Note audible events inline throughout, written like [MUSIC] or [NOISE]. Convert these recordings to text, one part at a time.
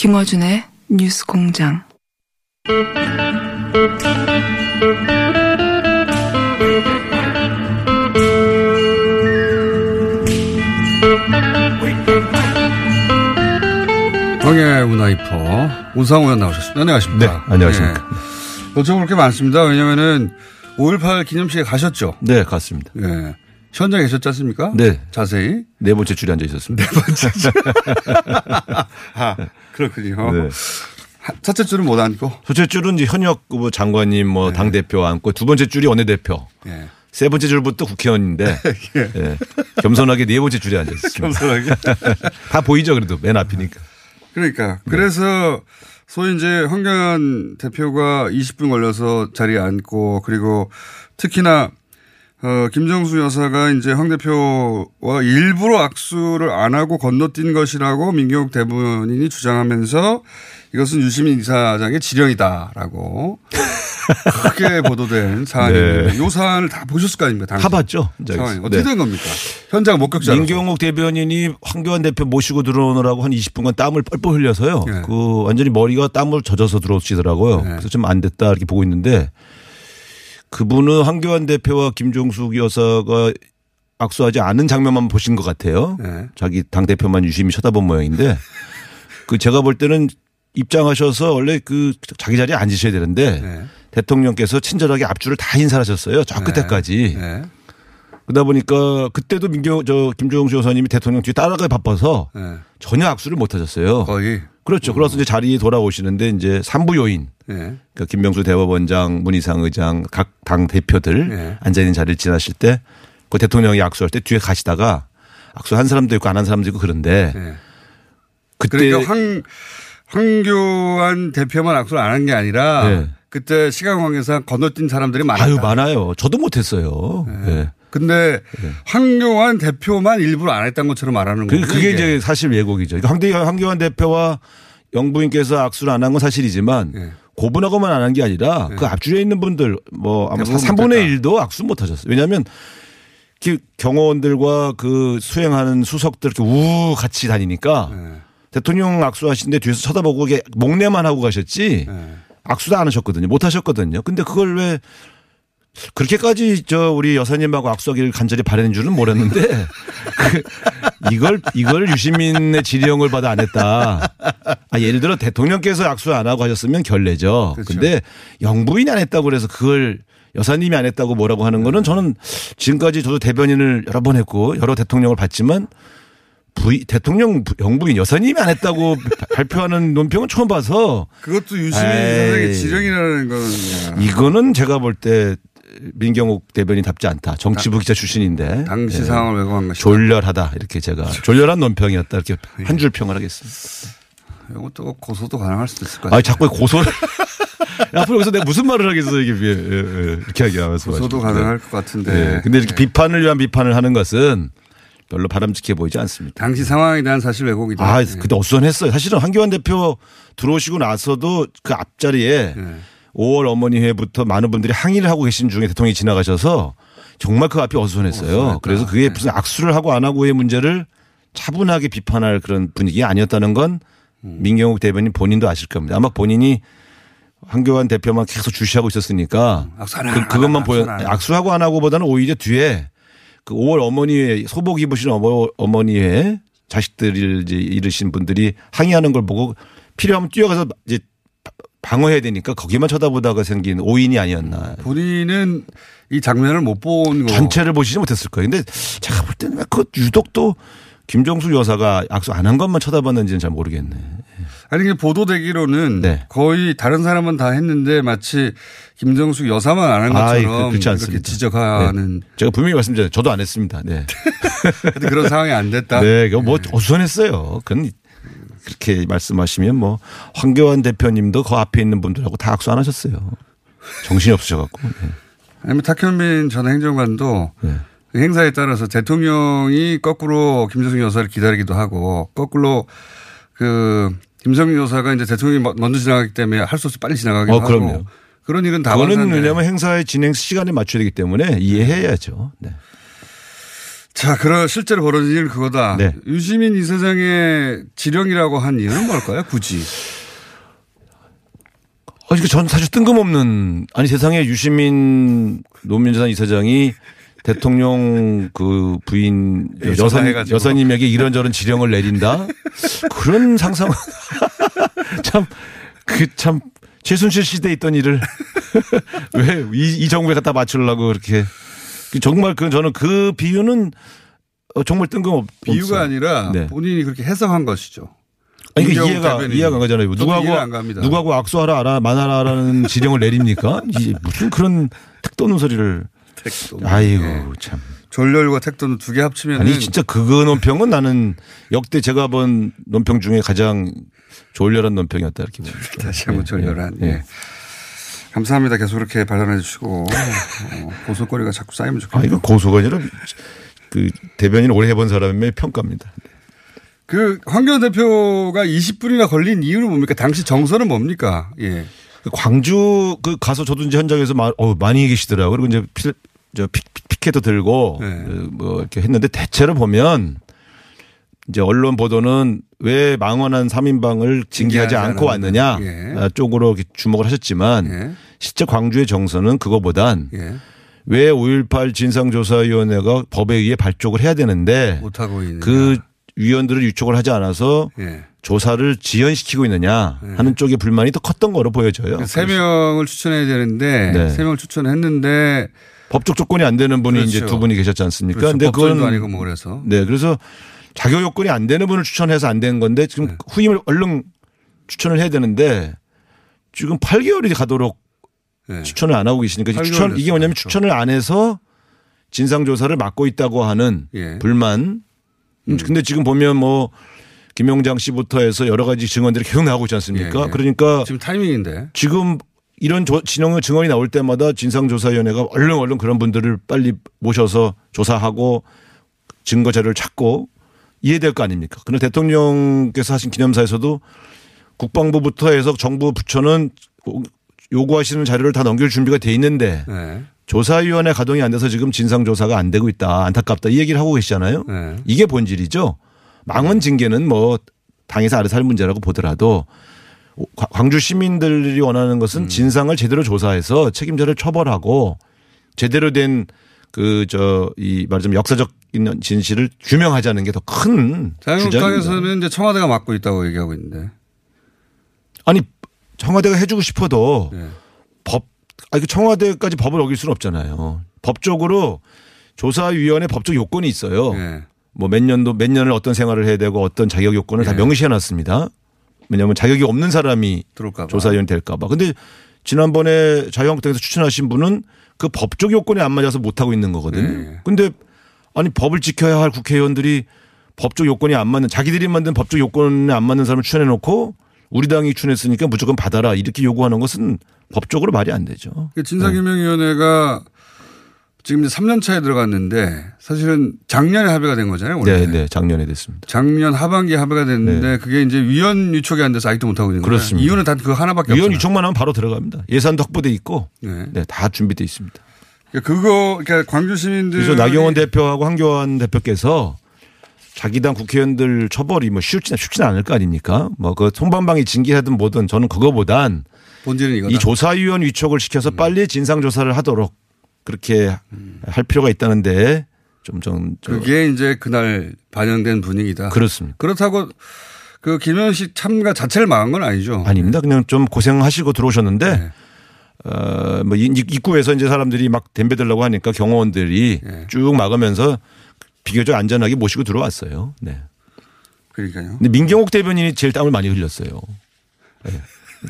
김어준의 뉴스 공장. 황해 문화이퍼 우상호 의원 나오셨습니다. 안녕하십니까. 네, 안녕하십니까. 예. 여쭤볼 게 많습니다. 왜냐면은 5.18 기념식에 가셨죠? 네, 갔습니다. 예. 현장에 계셨지 않습니까? 네. 자세히. 네 번째 줄에 앉아 있었습니다. 네 번째 줄. [LAUGHS] 아, 그렇군요. 네. 하- 첫째 줄은 못 앉고. 첫째 줄은 이제 현역 뭐 장관님 뭐 당대표 앉고 두 번째 줄이 원내대표. 예. 세 번째 줄부터 국회의원인데 [LAUGHS] 예. 겸손하게 네 번째 줄에 앉아 있습니다. 겸손하게. [LAUGHS] 다 보이죠 그래도 맨 앞이니까. 그러니까. 그래서 소위 이제 황교안 대표가 20분 걸려서 자리에 앉고 그리고 특히나 어, 김정수 여사가 이제 황 대표와 일부러 악수를 안 하고 건너뛴 것이라고 민경욱 대변인이 주장하면서 이것은 유시민 이사장의 지령이다라고 [LAUGHS] 크게 보도된 사안인데 네. 이 사안을 다 보셨을 거 아닙니까? 당시 다 봤죠. 상황이 어떻게 네. 된 겁니까? 현장 목격자. 민경욱 대변인이 황교안 대표 모시고 들어오느라고 한 20분간 땀을 뻘뻘 흘려서요. 네. 그 완전히 머리가 땀을 젖어서 들어오시더라고요. 그래서 좀 안 됐다 이렇게 보고 있는데 그분은 황교안 대표와 김종숙 여사가 악수하지 않은 장면만 보신 것 같아요. 네. 자기 당 대표만 유심히 쳐다본 모양인데 그 제가 볼 때는 입장하셔서 원래 그 자기 자리에 앉으셔야 되는데 네. 대통령께서 친절하게 앞줄을 다 인사하셨어요. 저 끝에까지. 네. 그러다 보니까 그때도 민경 저 김종수 여사님이 대통령 뒤에 따라가기 바빠서 네. 전혀 악수를 못 하셨어요. 거의. 그렇죠. 그래서 이제 자리에 돌아오시는데 이제 삼부 요인 네. 그러니까 김명수 대법원장, 문희상 의장 각 당 대표들 네. 앉아 있는 자리를 지나실 때 그 대통령이 악수할 때 뒤에 가시다가 악수 한 사람도 있고 안 한 사람도 있고 그런데 네. 그때 그러니까 황 황교안 대표만 악수를 안 한 게 아니라 네. 그때 시간 관계상 건너뛴 사람들이 많았다. 아유 많아요. 저도 못했어요. 네. 근데 황교안 대표만 일부러 안 했던 것처럼 말하는 그, 거죠. 그게 이제 사실 왜곡이죠. 그러니까 황교안 대표와 영부인께서 악수를 안 한 건 사실이지만 네. 고분하고만 안 한 게 아니라 그 앞줄에 있는 분들 뭐 아마 대부분 3분의 1도 악수 못 하셨어요. 왜냐하면 그 경호원들과 그 수행하는 수석들 이렇게 우 같이 다니니까 네. 대통령 악수하시는데 뒤에서 쳐다보고 목례만 하고 가셨지 네. 악수도 안 하셨거든요. 못 하셨거든요. 근데 그걸 왜 그렇게까지 저 우리 여사님하고 악수하기를 간절히 바라는 줄은 몰랐는데 그 이걸 이걸 유시민의 지령을 받아 안 했다. 아, 예를 들어 대통령께서 악수 안 하고 하셨으면 결례죠. 그렇죠. 근데 영부인이 안 했다고 그래서 그걸 여사님이 안 했다고 뭐라고 하는 거는 저는 지금까지 저도 대변인을 여러 번 했고 여러 대통령을 봤지만 부인, 대통령 부- 영부인 여사님이 안 했다고 [LAUGHS] 발표하는 논평은 처음 봐서 그것도 유시민. 선생의 지령이라는 거는 이거는 제가 볼 때 민경욱 대변인 답지 않다. 정치부 기자 출신인데 당시 예. 상황을 왜곡한 것이다. 졸렬하다 이렇게 제가 [LAUGHS] 졸렬한 논평이었다 이렇게 한 줄 평을 하겠습니다. 이것도 고소도 가능할 수도 있을 것 같아요. 아 자꾸 고소를 [LAUGHS] 앞으로 여기서 내가 무슨 말을 하겠어 이게 예, 예, 예. 이렇게 하면서 고소도 가능할 것 같은데. 네. 근데 이렇게 비판을 위한 비판을 하는 것은 별로 바람직해 보이지 않습니다. 당시 상황에 대한 사실 왜곡이다. 아, 예. 그때 어수선했어요. 사실은 황교안 대표 들어오시고 나서도 그 앞자리에 예. 5월 어머니 회부터 많은 분들이 항의를 하고 계신 중에 대통령이 지나가셔서 정말 그 앞이 어수선했어요. 어수선했다. 그래서 그게 네. 무슨 악수를 하고 안 하고의 문제를 차분하게 비판할 그런 분위기 아니었다는 건 민경욱 대변인 본인도 아실 겁니다. 아마 본인이 황교안 대표만 계속 주시하고 있었으니까 악수 안 그, 그것만 악수 보여. 악수하고 안 하고보다는 오히려 뒤에 그 5월 어머니의 소복 입으신 어머, 어머니의 자식들을 이제 잃으신 분들이 항의하는 걸 보고 필요하면 뛰어가서 이제 방어해야 되니까 거기만 쳐다보다가 생긴 오인이 아니었나. 본인은 이 장면을 못 본 거. 전체를 보시지 못했을 거예요. 근데 제가 볼 때는 그 유독 또 김정수 여사가 악수 안 한 것만 쳐다봤는지는 잘 모르겠네. 아니 이게 보도되기로는 네. 거의 다른 사람은 다 했는데 마치 김정숙 여사만 안한 아이, 것처럼 그- 그렇지 않습니다. 지적하는 제가 분명히 말씀드렸죠. 저도 안 했습니다. 네. [LAUGHS] 그런 상황이 안 됐다. 네, 뭐 어수선했어요. 그건 그렇게 말씀하시면 뭐 황교안 대표님도 그 앞에 있는 분들하고 다 악수 안 하셨어요. 정신이 없으셔갖고. 네. 아니면 탁현민 전 행정관도 네. 그 행사에 따라서 대통령이 거꾸로 김정숙 여사를 기다리기도 하고 거꾸로 그 김정숙 여사가 이제 대통령이 먼- 먼저 지나가기 때문에 할 수 없이 빨리 지나가기도 어, 그럼요. 하고 그런 일은 다 그거는. 왜냐하면 행사의 진행 시간에 맞춰야 되기 때문에 이해해야죠. 네. 자, 그런 실제로 벌어진 일은 그거다. 네. 유시민 이사장의 지령이라고 한 이유는 뭘까요? 굳이. 어, 이거 전 사실 뜬금없는 아니 세상에 유시민 노민전 이사장이 대통령 그 부인 예, 여사, 전화해가지고. 여사님에게 이런저런 지령을 내린다 그런 상상 [LAUGHS] 참 그 참 최순실 시대에 있던 일을 [LAUGHS] 왜이 정부에 갖다 맞추려고 그렇게 그 정말 그 저는 그 비유는 어, 정말 뜬금없 비유가 아니라 네. 본인이 그렇게 해석한 것이죠. 아니, 이게 김경욱 이해가 대변인이. 이해가 안 가잖아요. 누구하고 이해가 안 갑니다. 누구하고 악수하라 알아 만하라라는 [LAUGHS] 지령을 내립니까? 무슨 그런 택도는 소리를. 택도. 아이고 예. 참. 졸렬과 택도는 두 개 합치면 아니 진짜 그거 논평은 나는 역대 제가 본 논평 중에 가장 졸렬한 논평이었다 이렇게 [LAUGHS] 봅니다. 다시 한번 예, 졸렬한. 예, 예. 예. 감사합니다. 계속 그렇게 발언해 주시고 어, 고소거리가 자꾸 쌓이면 아 좋겠네요. 이거 고소가 아니라 그 대변인 오래 해본 사람의 평가입니다. 그 황교안 대표가 20분이나 걸린 이유는 뭡니까? 당시 정서는 뭡니까? 예. 그 광주 그 가서 저도 이제 현장에서 마, 어, 많이 계시더라고요. 그리고 이제 피, 저 피, 피켓도 들고 네. 그뭐 이렇게 했는데 대체로 보면 이제 언론 보도는 왜 망원한 3인방을 징계하지 않고. 왔느냐 예. 아, 쪽으로 주목을 하셨지만 예. 실제 광주의 정서는 그거보단 예. 왜5.18 진상조사위원회가 법에 의해 발족을 해야 되는데. 그 위원들을 유촉을 하지 않아서 예. 조사를 지연시키고 있느냐 하는 쪽의 불만이 더 컸던 거로 보여져요. 네. 세 명을 추천해야 되는데 네. 세 명을 추천했는데 법적 조건이 안 되는 분이 그렇죠. 이제 두 분이 계셨지 않습니까? 그렇죠. 근데 그건 아니고 뭐 그래서 네, 그래서 자격 요건이 안 되는 분을 추천해서 안된 건데 지금 네. 후임을 얼른 추천을 해야 되는데 지금 8개월이 가도록 예. 추천을 안 하고 계시니까 8개월 추천 이게 뭐냐면 됐어요. 추천을 안 해서 진상 조사를 맡고 있다고 하는 예. 불만. 음, 근데 지금 보면 뭐 김용장 씨부터 해서 여러 가지 증언들이 계속 나오고 있지 않습니까? 예, 예. 그러니까 지금 타이밍인데 지금 이런 조- 진영 증언이 나올 때마다 진상조사위원회가 얼른 얼른 그런 분들을 빨리 모셔서 조사하고 증거 자료를 찾고 이해될 거 아닙니까? 그런데 대통령께서 하신 기념사에서도 국방부부터 해서 정부 부처는 요구하시는 자료를 다 넘길 준비가 돼 있는데 네. 조사위원회 가동이 안 돼서 지금 진상조사가 안 되고 있다. 안타깝다. 이 얘기를 하고 계시잖아요. 네. 이게 본질이죠. 망원 징계는 뭐 당에서 알아서 할 문제라고 보더라도 과- 광주 시민들이 원하는 것은 진상을 제대로 조사해서 책임자를 처벌하고 제대로 된 그 저 이 말하자면 역사적 있는 진실을 규명하자는 게 더 큰. 자유한국당에서는 이제 청와대가 맡고 있다고 얘기하고 있는데 아니 청와대가 해주고 싶어도 예. 법, 아니 그 청와대까지 법을 어길 수는 없잖아요. 법적으로 조사위원회 법적 요건이 있어요. 예. 뭐몇 년도 몇 년을 어떤 생활을 해야 되고 어떤 자격 요건을 다 예. 명시해 놨습니다. 왜냐하면 자격이 없는 사람이. 조사위원 될까 봐. 근데 지난번에 자유한국당에서 추천하신 분은 그 법적 요건에 안 맞아서 못 하고 있는 거거든요. 예. 근데 아니 법을 지켜야 할 국회의원들이 법적 요건이 안 맞는 자기들이 만든 법적 요건에 안 맞는 사람을 추천해 놓고 우리 당이 추천했으니까 무조건 받아라 이렇게 요구하는 것은 법적으로 말이 안 되죠. 그 진상규명위원회가 지금 이제 3년 차에 들어갔는데 사실은 작년에 합의가 된 거잖아요. 원래. 네, 네. 작년에 됐습니다. 작년 하반기에 합의가 됐는데 그게 이제 위원 유촉이 안 돼서 아직도 못 하고 있는 거예요. 그렇습니다. 이유는 단 그 하나밖에 위원 없어요. 유촉만 하면 바로 들어갑니다. 예산도 확보돼 있고 네. 네, 다 준비돼 있습니다. 그거 그러니까 광주 시민들 그래서 나경원 대표하고 황교안 대표께서 자기 당 국회의원들 처벌이 뭐 쉽지는 쉽지는 않을 거 아닙니까? 뭐 그 송방방이 징계하든 뭐든 저는 그거보단 본질은 이거다. 이 조사위원 위촉을 시켜서 빨리 진상 조사를 하도록 그렇게 할 필요가 있다는데 좀좀 그게 이제 그날 반영된 분위기다. 그렇습니다. 그렇다고 그 김현식 참가 자체를 망한 건 아니죠. 아닙니다. 그냥 좀 고생하시고 들어오셨는데 네. 어뭐 입구에서 이제 사람들이 막 덤벼 들라고 하니까 경호원들이 네. 쭉 막으면서 비교적 안전하게 모시고 들어왔어요. 네. 그러니까요. 근데 민경욱 대변인이 제일 땀을 많이 흘렸어요. 네.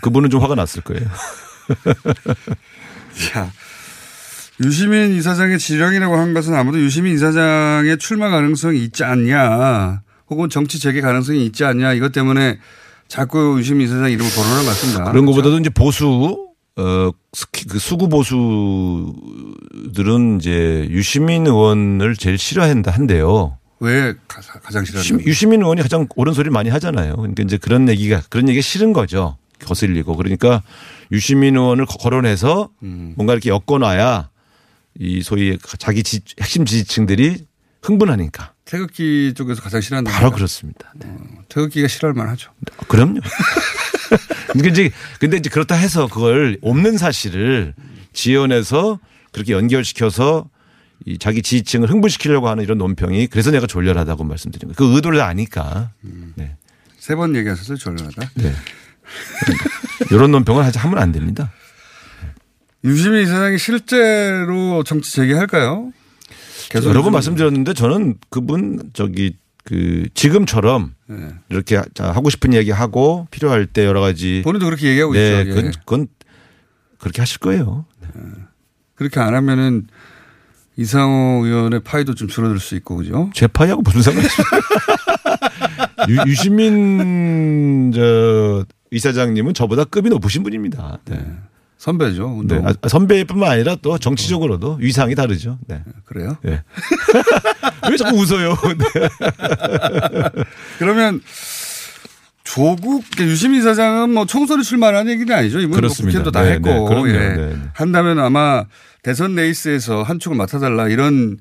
그분은 좀 화가 났을 거예요. [LAUGHS] 자, 유시민 이사장의 지령이라고 한 것은 아무도 유시민 이사장의 출마 가능성이 있지 않냐, 혹은 정치 재개 가능성이 있지 않냐, 이것 때문에 자꾸 유시민 이사장 이름을 거론한 것 같습니다. 그런 것보다도 이제 보수 어 스키 그 수구 보수들은 이제 유시민 의원을 제일 싫어한다 한대요. 왜 가- 가장 싫어하는 유시민 의원이 가장 옳은 소리를 많이 하잖아요. 그러니까 이제 그런 얘기가 그런 얘기가 싫은 거죠. 거슬리고 그러니까 유시민 의원을 거- 거론해서 음. 뭔가 이렇게 엮어놔야 이 소위 자기 지, 핵심 지지층들이 흥분하니까 태극기 쪽에서 가장 싫어한다. 바로 그렇습니다. 네. 태극기가 싫어할 만하죠. 그럼요. [LAUGHS] 근데 이제 근데 이제 그렇다 해서 그걸 없는 사실을 지연해서 그렇게 연결시켜서 이 자기 지지층을 흥분시키려고 하는 이런 논평이 그래서 내가 졸렬하다고 말씀드린 거예요. 그 의도를 아니까. 네. 세번 얘기하셨어요, 졸려하다. 네. [LAUGHS] 이런 논평을 하지 하면 안 됩니다. 유시민 이사장이 실제로 정치 재개할까요? 계속 여러 번 말씀드렸는데 저는 그분 저기 그 지금처럼 네. 이렇게 자, 하고 싶은 얘기 하고 필요할 때 여러 가지 본인도 그렇게 얘기하고 네, 있죠. 예. 그건, 그건 그렇게 하실 거예요. 그렇게 안 하면은 이상호 의원의 파이도 좀 줄어들 수 있고 그죠? 제 파이하고 무슨 상관이 있어요? [LAUGHS] 유- 유시민 저 이사장님은 저보다 급이 높으신 분입니다. 네. 선배죠. 네. 운동. 아, 선배뿐만 아니라 또 정치적으로도 위상이 다르죠. 네. 그래요? 네. [LAUGHS] 왜 자꾸 웃어요? [LAUGHS] 네. 그러면 조국 유시민 이사장은 뭐 총선에 출마하는 얘기는 아니죠. 이분 뭐. 국회도 다 네, 했고 네. 예. 네, 네. 한다면 아마 대선 레이스에서 한 축을 맡아달라 이런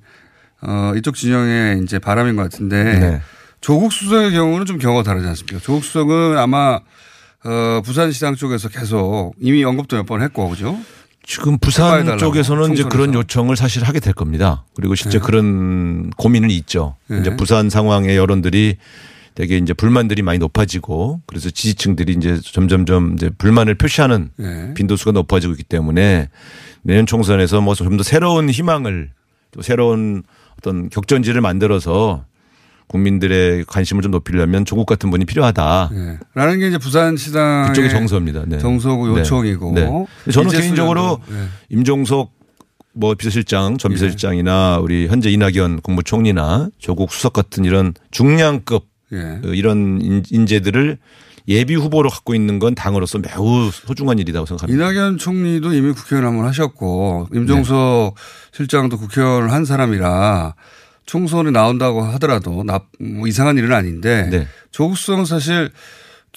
어, 이쪽 진영의 이제 바람인 것 같은데 네. 조국 수석의 경우는 좀 경우가 다르지 않습니까? 조국 수석은 아마 어, 부산시장 쪽에서 계속 이미 언급도 몇 번 했고 그죠? 지금 부산 쪽에서는 이제. 그런 요청을 사실 하게 될 겁니다. 그리고 실제 그런 고민은 있죠. 네. 이제 부산 상황의 여론들이 되게 이제 불만들이 많이 높아지고 그래서 지지층들이 이제 점점점 이제 불만을 표시하는 네. 빈도수가 높아지고 있기 때문에 내년 총선에서 뭐 좀 더 새로운 희망을 또 새로운 어떤 격전지를 만들어서 국민들의 관심을 좀 높이려면 조국 같은 분이 필요하다. 예. 라는 게 이제 부산시장 그쪽의 정서입니다. 네. 정서고 네. 요청이고. 네. 저는 개인적으로 예. 임종석 뭐 비서실장, 전 예. 비서실장이나 우리 현재 이낙연 국무총리나 조국 수석 같은 이런 중량급 예. 어, 이런 인- 인재들을 예비 후보로 갖고 있는 건 당으로서 매우 소중한 일이라고 생각합니다. 이낙연 총리도 이미 국회의원 한 번 하셨고 임종석 실장도 국회의원을 한 사람이라 총선에 나온다고 하더라도 나, 뭐 이상한 일은 아닌데 네. 조국 수석은 사실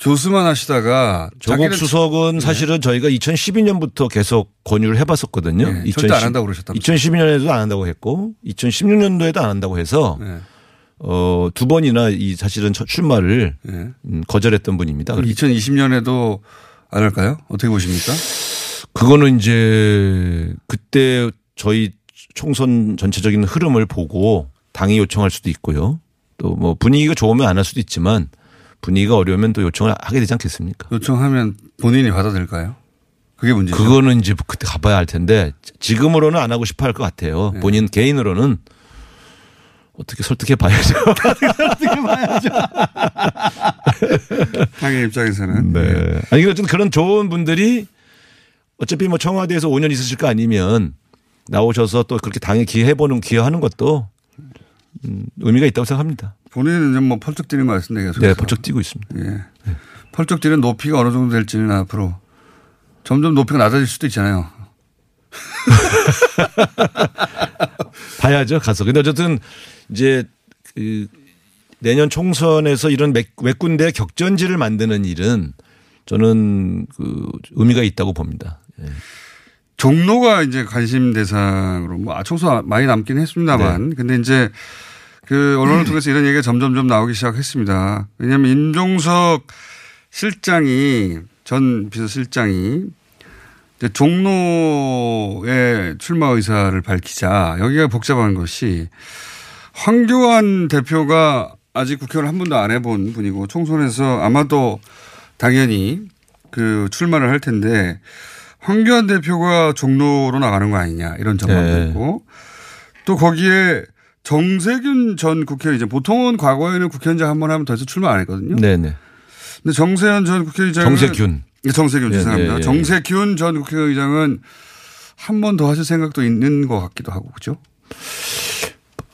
교수만 하시다가 조국 수석은 사실은 저희가 2012년부터 계속 권유를 해봤었거든요. 네, 절대 안 한다고 그러셨다면서요. 2012년에도 안 한다고 했고 2016년도에도 안 한다고 해서 네. 어, 두 번이나 이 사실은 첫 출마를 네. 음, 거절했던 분입니다. 그럼 2020년에도 안 할까요? 어떻게 보십니까? 그거는 이제 그때 저희 총선 전체적인 흐름을 보고 당이 요청할 수도 있고요. 또 뭐 분위기가 좋으면 안 할 수도 있지만 분위기가 어려우면 또 요청을 하게 되지 않겠습니까? 요청하면 본인이 받아들일까요? 그게 문제죠. 그거는 이제 그때 가봐야 할 텐데 지금으로는 안 하고 싶어 할 것 같아요. 네. 본인 개인으로는 어떻게 설득해 봐야죠. [LAUGHS] [LAUGHS] 당의 입장에서는. 네. 아니 어쨌든 그런 좋은 분들이 어차피 뭐 청와대에서 5년 있으실 거 아니면 나오셔서 또 그렇게 당에 기여해보는 기여하는 것도 음, 의미가 있다고 생각합니다. 본인은 좀뭐 펄쩍 뛰는 것 같은데 계속. 네, 벌쩍 뛰고 있습니다. 예. 펄쩍 뛰는 높이가 어느 정도 될지는 앞으로 점점 높이가 낮아질 수도 있잖아요. [LAUGHS] 봐야죠, 가서. 근데 어쨌든 이제 그 내년 총선에서 이런 군데 격전지를 만드는 일은 저는 그 의미가 있다고 봅니다. 예. 종로가 이제 관심 대상으로 뭐 아, 총수 많이 남긴 했습니다만 네. 근데 이제 그 언론을 통해서 이런 얘기가 점점 점 나오기 시작했습니다. 왜냐하면 임종석 실장이 전 비서실장이 이제 종로의 출마 의사를 밝히자 여기가 복잡한 것이 황교안 대표가 아직 국회의원 한 번도 안 해본 분이고 총선에서 아마도 당연히 그 출마를 할 텐데 황교안 대표가 종로로 나가는 거 아니냐 이런 전망도 네. 있고 또 거기에 정세균 전 국회의장 보통은 과거에는 국회의장 한 번 하면 더 이상 출마 안 했거든요. 네네. 근데 정세현 전 국회의장 정세균. 정세균 네, 죄송합니다. 네, 네. 정세균 전 국회의장은 한 번 더 하실 생각도 있는 것 같기도 하고 그죠?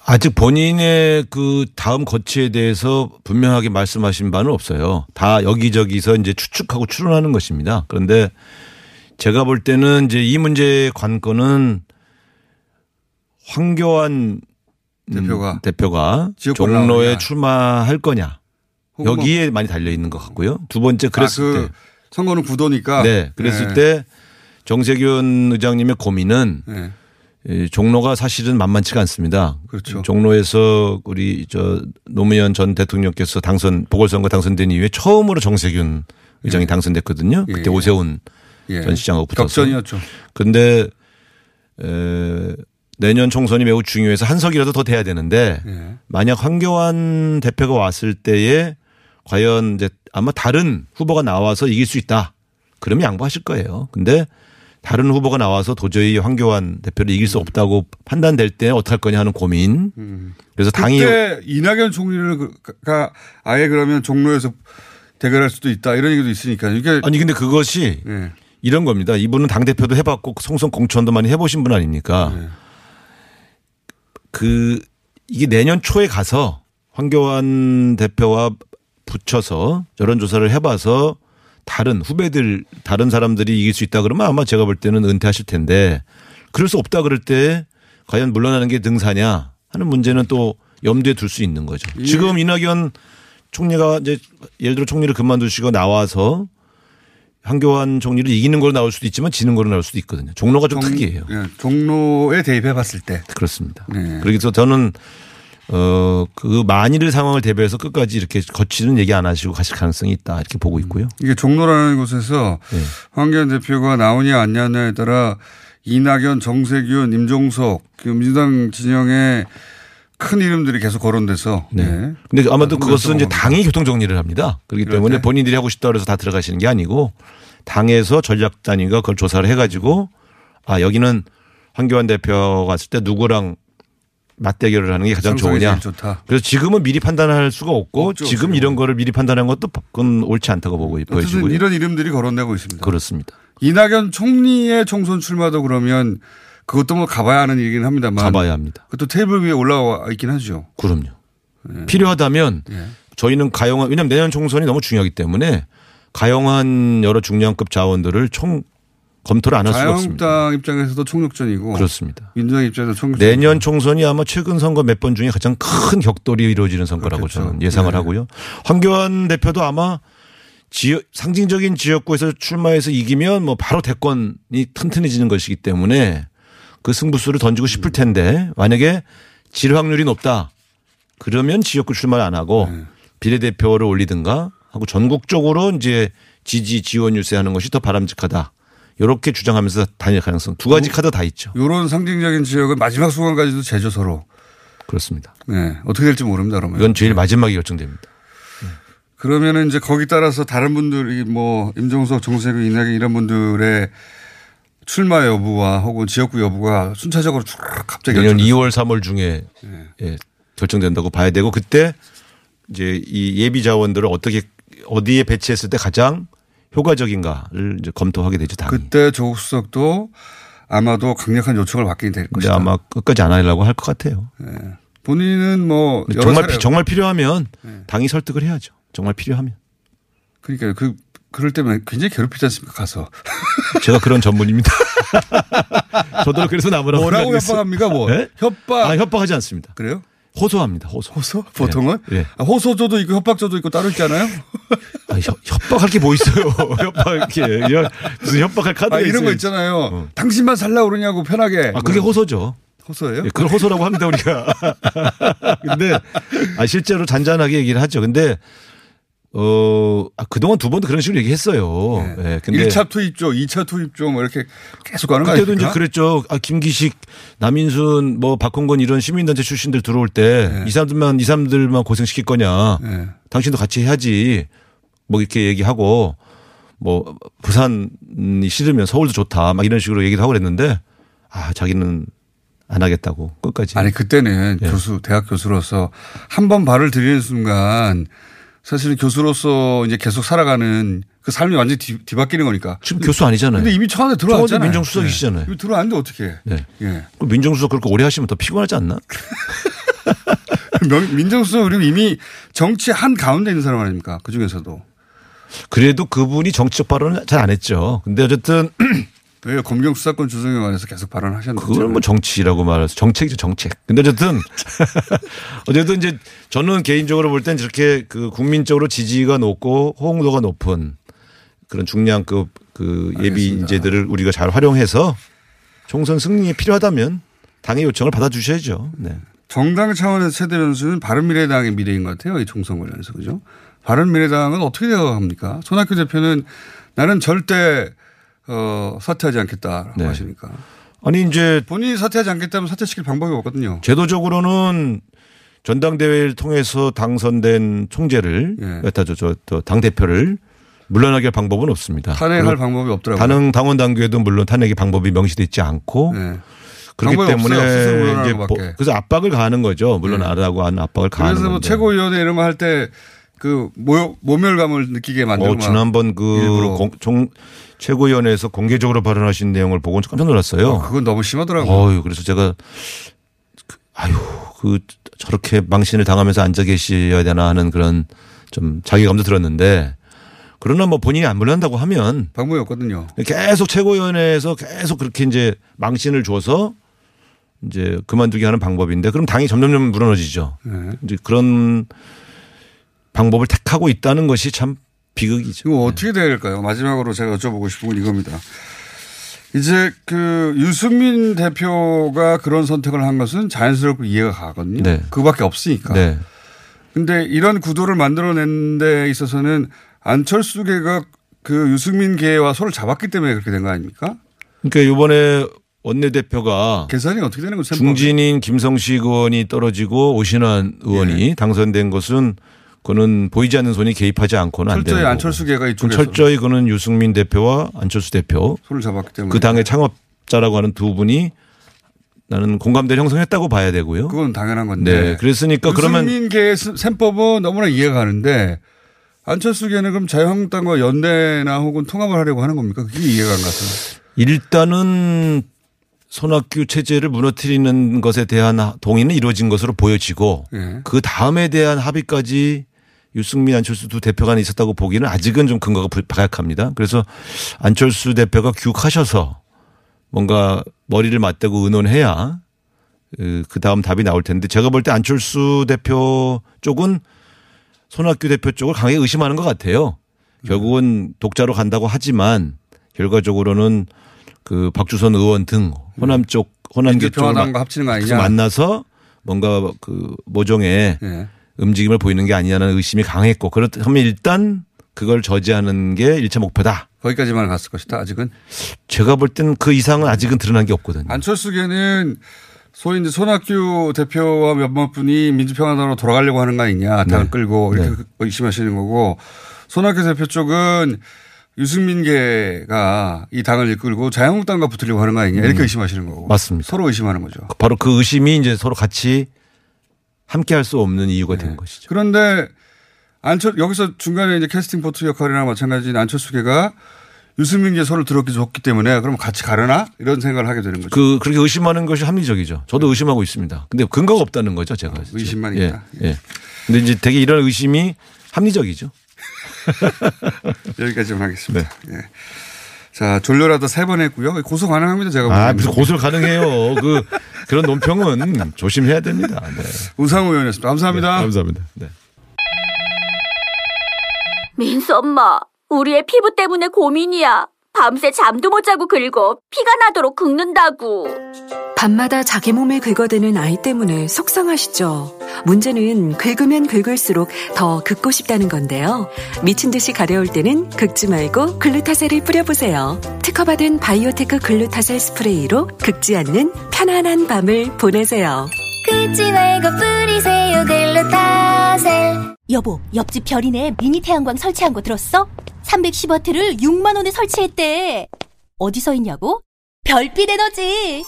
아직 본인의 그 다음 거치에 대해서 분명하게 말씀하신 바는 없어요. 다 여기저기서 이제 추측하고 추론하는 것입니다. 그런데 제가 볼 때는 이제 이 문제의 관건은 황교안 음, 대표가 대표가 지역구로 종로에. 출마할 거냐 혹은 뭐- 여기에 많이 달려 있는 것 같고요. 두 번째 그랬을 아, 그 때 선거는 구도니까. 네, 그랬을 네. 때 정세균 의장님의 고민은 네. 이 종로가 사실은 만만치가 않습니다. 그렇죠. 종로에서 우리 저 노무현 전 대통령께서 당선 보궐선거 당선된 이후에 처음으로 정세균 의장이 당선됐거든요. 그때 예. 오세훈 예. 전 시장하고 붙어서. 격전이었죠. 근데 에, 내년 총선이 매우 중요해서 한 석이라도 더 돼야 되는데 예. 만약 황교안 대표가 왔을 때에 과연 이제 아마 다른 후보가 나와서 이길 수 있다. 그러면 양보하실 거예요. 근데 다른 후보가 나와서 도저히 황교안 대표를 이길 수 없다고 판단될 때 어떡할 거냐 하는 고민. 그래서 당이 그때 이낙연 총리가 아예 그러면 종로에서 대결할 수도 있다 이런 얘기도 있으니까 이게 아니 근데 그것이 예. 이런 겁니다. 이분은 당 대표도 해봤고 성선 공천도 많이 해보신 분 아닙니까? 네. 그 이게 내년 초에 가서 황교안 대표와 붙여서 여론조사를 해봐서 다른 후배들 다른 사람들이 이길 수 있다 그러면 아마 제가 볼 때는 은퇴하실 텐데 그럴 수 없다 그럴 때 과연 물러나는 게 능사냐 하는 문제는 또 염두에 둘 수 있는 거죠. 지금 이낙연 총리가 이제 예를 들어 총리를 그만두시고 나와서 황교안 총리를 이기는 걸로 나올 수도 있지만 지는 걸로 나올 수도 있거든요. 종로가 좀 종- 특이해요. 예, 종로에 대입해 봤을 때 그렇습니다. 네. 그래서 저는 어, 그 만일의 상황을 대비해서 끝까지 이렇게 거치는 얘기 안 하시고 가실 가능성이 있다 이렇게 보고 있고요. 이게 종로라는 곳에서 네. 황교안 대표가 나오냐 안 나오냐에 따라 이낙연, 정세균, 임종석 그 민주당 진영의 큰 이름들이 계속 거론돼서 네. 네. 근데 아마도 그것은 이제. 당이 교통 정리를 합니다. 그렇기 때문에 때? 본인들이 하고 싶다 그래서 다 들어가시는 게 아니고 당에서 전략 단위가 그걸 조사를 해가지고 아 여기는 황교안 대표가 왔을 때 누구랑 맞대결을 하는 게 가장 좋으냐. 그래서 지금은 미리 판단할 수가 없고 없죠, 지금. 이런 거를 미리 판단하는 것도 그건 옳지 않다고 보고 어쨌든 보여지고요. 이런 이름들이 거론되고 있습니다. 그렇습니다. 이낙연 총리의 총선 출마도 그러면 그것도 뭐 가봐야 하는 일이긴 합니다만 가봐야 합니다. 그것도 테이블 위에 올라와 있긴 하죠. 그럼요. 필요하다면 예. 저희는 가용한 왜냐하면 내년 총선이 너무 중요하기 때문에 가용한 여러 중량급 자원들을 총 검토를 안 할 수가 없습니다. 자유한국당 입장에서도 총력전이고 그렇습니다. 민주당 입장에서 총력전. 내년 총선이 아마 최근 선거 몇 번 중에 가장 큰 격돌이 이루어지는 선거라고 그렇겠죠. 저는 예상을 네. 하고요. 황교안 대표도 아마 지역 상징적인 지역구에서 출마해서 이기면 뭐 바로 대권이 튼튼해지는 것이기 때문에 그 승부수를 던지고 싶을 텐데 만약에 질 확률이 높다 그러면 지역구 출마를 안 하고 네. 비례대표를 올리든가 하고 전국적으로 이제 지지 지원 유세하는 것이 더 바람직하다. 이렇게 주장하면서 다닐 가능성 두 가지 카드 다 있죠. 이런 상징적인 지역은 마지막 순간까지도 제조 서로. 그렇습니다. 네. 어떻게 될지 모릅니다. 그러면. 이건 제일 마지막에 결정됩니다. 그러면은 이제 거기 따라서 다른 분들이 뭐 임종석, 정세균, 이낙연 이런 분들의 출마 여부와 혹은 지역구 여부가 순차적으로 쭉 갑자기 내년 결정돼서 2월, 3월 중에 예, 결정된다고 봐야 되고 그때 이제 이 예비 자원들을 어떻게 어디에 배치했을 때 가장 효과적인가를 이제 검토하게 되죠. 당이. 그때 조국 수석도 아마도 강력한 요청을 받게 될 것이다. 아마 끝까지 안 하려고 할 것 같아요. 본인은 뭐 정말 피- 정말 필요하면 당이 설득을 해야죠. 정말 필요하면 그러니까 그 그럴 때면 굉장히 괴롭히지 않습니까? 가서 [LAUGHS] 제가 그런 전문입니다. [LAUGHS] 저도 그래서 남으라고 뭐라고. 협박합니까? 뭐 예? 협박 아 협박하지 않습니다. 그래요? 호소합니다. 호소. 호소? 보통은 예. 아, 호소조도 있고 협박조도 있고 따로 있지 않아요? [LAUGHS] 아, 협, 협박할 게 뭐 있어요? 협박이 무슨 협박할 카드가 아, 이런 거 있어요. 있잖아요. 당신만 살라 그러냐고 편하게. 아, 그게 호소죠. 호소예요? 예, 그걸 호소라고 합니다 우리가. 근데 아 실제로 잔잔하게 얘기를 하죠. 근데 어 아, 그동안 두 번도 그런 식으로 얘기했어요. 예. 근데 1차 투입조, 2차 투입조 뭐 이렇게 계속 가는 거 그때도 이제 아닙니까? 그랬죠. 아, 김기식, 남인순, 뭐 박홍건 이런 시민단체 출신들 들어올 때 네. 이 사람들만 이 사람들만 고생시킬 거냐. 네. 당신도 같이 해야지. 뭐 이렇게 얘기하고 뭐 부산이 싫으면 서울도 좋다. 막 이런 식으로 얘기도 하고 그랬는데 아 자기는 안 하겠다고 끝까지. 아니 그때는 예. 교수 대학 교수로서 한 번 발을 들이는 순간 사실은 교수로서 이제 계속 살아가는 그 삶이 완전히 뒤, 뒤바뀌는 거니까. 지금 교수 아니잖아요. 근데 이미 청와대 들어왔잖아요. 민정수석이시잖아요. 네. 들어왔는데 어떻게 해? 네. 예. 그 민정수석 그렇게 오래 하시면 더 피곤하지 않나? [LAUGHS] 명- 민정수석 그리고 이미 정치 한 가운데 있는 사람 아닙니까? 그 중에서도. 그래도 그분이 정치적 발언은 잘안 했죠. 근데 어쨌든 [CLEARS THROAT] 왜 검경 수사권 조정에 관해서 계속 발언하셨는데. 그거는 뭐 정치라고 말해서 정책이죠 정책. 근데 어쨌든 [LAUGHS] 어쨌든 이제 저는 개인적으로 볼 땐 저렇게 그 국민적으로 지지가 높고 호응도가 높은 그런 중량급 그 예비 인재들을 우리가 잘 활용해서 총선 승리에 필요하다면 당의 요청을 받아주셔야죠. 네. 정당 차원에서 최대 변수는 바른미래당의 미래인 것 같아요. 이 총선 관련해서 그죠? 바른미래당은 어떻게 되어 갑니까? 손학규 대표는 나는 절대 어, 사퇴하지 않겠다라고 네. 하시니까. 아니 이제 본인이 사퇴하지 않겠다면 사퇴시킬 방법이 없거든요. 제도적으로는 전당대회를 통해서 당선된 총재를 예. 여타 저당 대표를 물러나게 할 방법은 없습니다. 탄핵할 물론 방법이 없더라고요. 단응 당원 당규에도 물론 탄핵의 방법이 명시돼 있지 않고 네. 그렇기 없어요. 때문에 물러나는 이제. 뭐- 그래서 압박을 가하는 거죠. 물러나라고 하는 압박을 가하는 그래서 뭐 건데. 최고위원회 이런 거 할 때 그 모멸감을 느끼게 만들고 어, 막 지난번 그. 공, 총 최고위원회에서 공개적으로 발언하신 내용을 보고 깜짝 놀랐어요. 어, 그건 너무 심하더라고요. 어유 그래서 제가 그, 아유 그 저렇게 망신을 당하면서 앉아 계셔야 되나 하는 그런 좀 자괴감도 들었는데 그러나 뭐 본인이 안 물러난다고 하면 방법이 없거든요. 계속 최고위원회에서 계속 그렇게 이제 망신을 줘서 이제 그만두게 하는 방법인데 그럼 당이 점점점 무너지죠. 네. 이제 그런 방법을 택하고 있다는 것이 참 비극이죠. 이거 어떻게 될까요? 마지막으로 제가 여쭤보고 싶은 건 이겁니다. 이제 그 유승민 대표가 그런 선택을 한 것은 자연스럽고 이해가 가거든요. 네. 그밖에 없으니까. 네. 근데 이런 구도를 만들어낸 데 있어서는 안철수계가 그 유승민계와 손을 잡았기 때문에 그렇게 된 거 아닙니까? 그러니까 이번에 원내대표가 계산이 어떻게 되는 거죠? 중진인 김성식 의원이 떨어지고 오신환 의원이 예. 당선된 것은 그는 보이지 않는 손이 개입하지 않고는 안 되는 철저히. 안철수계가 그건 이쪽에서 철저히 그는 유승민 대표와 안철수 대표 손을 잡았기 때문에 그 당의 창업자라고 하는 두 분이 나는 공감대를 형성했다고 봐야 되고요. 그건 당연한 건데. 네. 그랬으니까 그러면 유승민계의 셈법은 너무나 이해가 가는데 안철수계는 그럼 자유한국당과 연대나 혹은 통합을 하려고 하는 겁니까? 그게 이해가 안 가서. 일단은 손학규 체제를 무너뜨리는 것에 대한 동의는 이루어진 것으로 보여지고 예. 그 다음에 대한 합의까지 유승민 안철수 두 대표 간에 있었다고 보기는 아직은 좀 근거가 불- 박약합니다. 그래서 안철수 대표가 귀국하셔서 뭔가 머리를 맞대고 의논해야 그 다음 답이 나올 텐데 제가 볼 때 안철수 대표 쪽은 손학규 대표 쪽을 강하게 의심하는 것 같아요. 결국은 독자로 간다고 하지만 결과적으로는 그 박주선 의원 등 호남 쪽 호남계 쪽을 합치는 거 아니냐? 만나서 뭔가 그 모종의 예. 움직임을 보이는 게 아니냐는 의심이 강했고 그렇다면 일단 그걸 저지하는 게 일차 목표다. 거기까지만 갔을 것이다. 아직은 제가 볼 땐 그 이상은 아직은 드러난 게 없거든요. 안철수계는 소위 이제 손학규 대표와 몇몇 분이 민주평화당으로 돌아가려고 하는 거 아니냐. 당을 네. 끌고 이렇게 네. 의심하시는 거고 손학규 대표 쪽은 유승민계가 이 당을 이끌고 자유한국당과 붙으려고 하는 거 아니냐. 이렇게 의심하시는 거고. 음. 맞습니다. 서로 의심하는 거죠. 바로 그 의심이 이제 서로 같이 함께 할 수 없는 이유가 된 것이죠. 그런데 안철 여기서 중간에 이제 캐스팅 보트 역할이나 마찬가지인 안철수계가 유승민계 손을 들었기 좋기 때문에 그럼 같이 가려나 이런 생각을 하게 되는 거죠. 그 그렇게 의심하는 것이 합리적이죠. 저도 의심하고 있습니다. 근데 근거가 없다는 거죠, 제가. 네. 어, 의심만 예, 있다. 예. 근데 이제 되게 이런 의심이 합리적이죠. [LAUGHS] 여기까지만 하겠습니다. 예. 자, 졸려라도 세 번 했고요. 고소 가능합니다. 제가 아. 무슨 고소를 가능해요. 그 그런 논평은 조심해야 됩니다. 네. 우상호 의원이었습니다. 감사합니다. 감사합니다. 네. 민수 엄마, 우리 애 피부 때문에 고민이야. 밤새 잠도 못 자고 긁어 피가 나도록 긁는다고. 밤마다 자기 몸을 긁어대는 아이 때문에 속상하시죠? 문제는 긁으면 긁을수록 더 긁고 싶다는 건데요. 미친 듯이 가려울 때는 긁지 말고 글루타셀을 뿌려보세요. 특허받은 바이오테크 글루타셀 스프레이로 긁지 않는 편안한 밤을 보내세요. 긁지 말고 뿌리세요 글루타셀 여보, 옆집 별이네 미니 태양광 설치한 거 들었어? 310W를 6만 원에 설치했대. 어디서 있냐고? 별빛 에너지.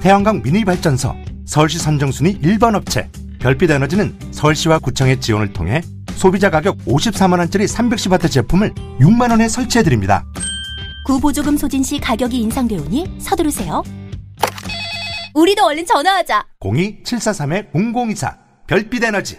태양광 미니 발전소 서울시 선정순위 1번 업체 별빛 에너지는 서울시와 구청의 지원을 통해 소비자 가격 54만 원짜리 310W 제품을 6만 원에 설치해 드립니다. 국고보조금 소진 시 가격이 인상되오니 서두르세요. 우리도 얼른 전화하자. 02-743-0024 별빛 에너지